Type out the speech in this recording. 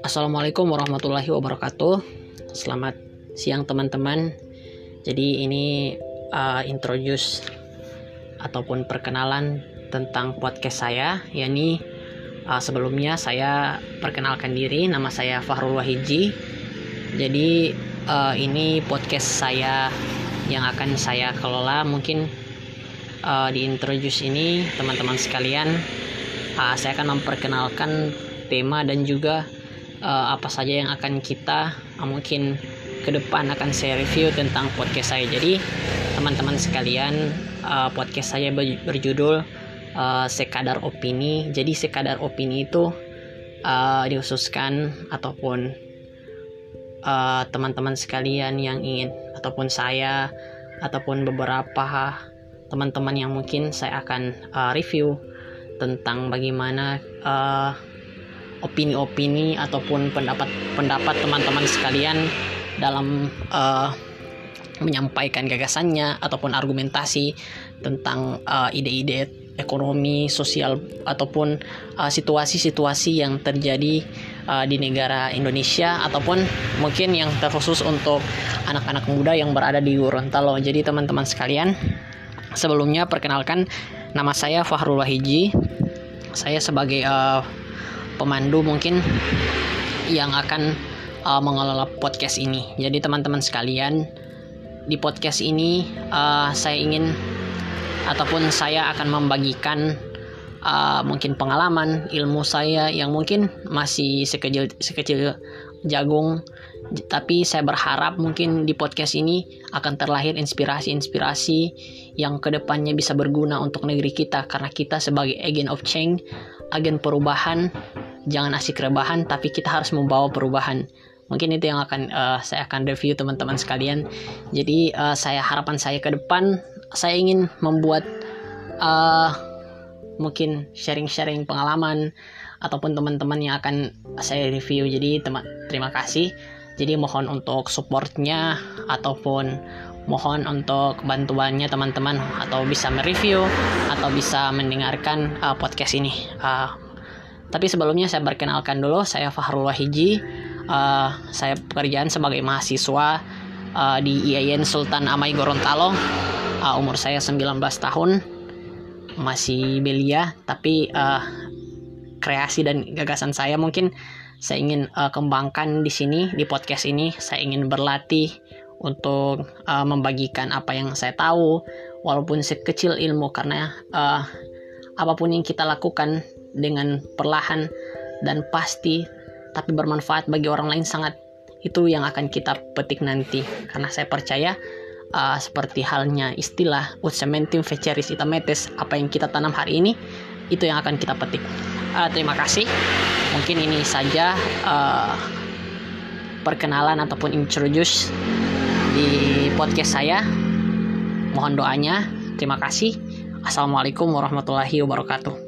Assalamualaikum warahmatullahi wabarakatuh. Selamat siang teman-teman. Jadi ini uh, introduce ataupun perkenalan tentang podcast saya, yakni uh, sebelumnya saya perkenalkan diri, nama saya Fahrul Wahiji. Jadi uh, ini podcast saya yang akan saya kelola. Mungkin uh, di introduce ini teman-teman sekalian, uh, saya akan memperkenalkan tema dan juga uh, apa saja yang akan kita uh, mungkin ke depan akan saya review tentang podcast saya. Jadi teman-teman sekalian uh, podcast saya berjudul uh, sekadar opini. Jadi sekadar opini itu uh, dikhususkan ataupun teman-teman uh, sekalian yang ingin ataupun saya ataupun beberapa teman-teman yang mungkin saya akan uh, review tentang bagaimana uh, opini-opini ataupun pendapat-pendapat teman-teman sekalian dalam uh, menyampaikan gagasannya ataupun argumentasi tentang uh, ide-ide ekonomi, sosial ataupun situasi-situasi uh, yang terjadi uh, di negara Indonesia ataupun mungkin yang terkhusus untuk anak-anak muda yang berada di Gorontalo. Jadi teman-teman sekalian, sebelumnya perkenalkan nama saya Fahrul Wahiji. Saya sebagai uh, pemandu mungkin yang akan uh, mengelola podcast ini. Jadi teman-teman sekalian, di podcast ini uh, saya ingin ataupun saya akan membagikan uh, mungkin pengalaman, ilmu saya yang mungkin masih sekecil sekecil jagung. Tapi saya berharap mungkin di podcast ini akan terlahir inspirasi-inspirasi yang ke depannya bisa berguna untuk negeri kita. Karena kita sebagai agent of change, agen perubahan jangan asik rebahan tapi kita harus membawa perubahan. Mungkin itu yang akan uh, saya akan review teman-teman sekalian. Jadi uh, saya harapan saya ke depan saya ingin membuat uh, mungkin sharing-sharing pengalaman ataupun teman-teman yang akan saya review jadi teman terima kasih jadi mohon untuk supportnya ataupun mohon untuk bantuannya teman-teman atau bisa mereview atau bisa mendengarkan uh, podcast ini uh, tapi sebelumnya saya perkenalkan dulu, saya Fahrul Wahiji. Uh, saya pekerjaan sebagai mahasiswa uh, di IAIN Sultan Amai Gorontalo. Uh, umur saya 19 tahun. Masih belia, tapi uh, kreasi dan gagasan saya mungkin saya ingin uh, kembangkan di sini di podcast ini. Saya ingin berlatih untuk uh, membagikan apa yang saya tahu walaupun sekecil ilmu karena uh, apa pun yang kita lakukan dengan perlahan dan pasti tapi bermanfaat bagi orang lain sangat itu yang akan kita petik nanti karena saya percaya uh, seperti halnya istilah Utsementum feceris itametes apa yang kita tanam hari ini itu yang akan kita petik. Uh, terima kasih. Mungkin ini saja uh, perkenalan ataupun introduce di podcast saya. Mohon doanya. Terima kasih. Assalamualaikum warahmatullahi wabarakatuh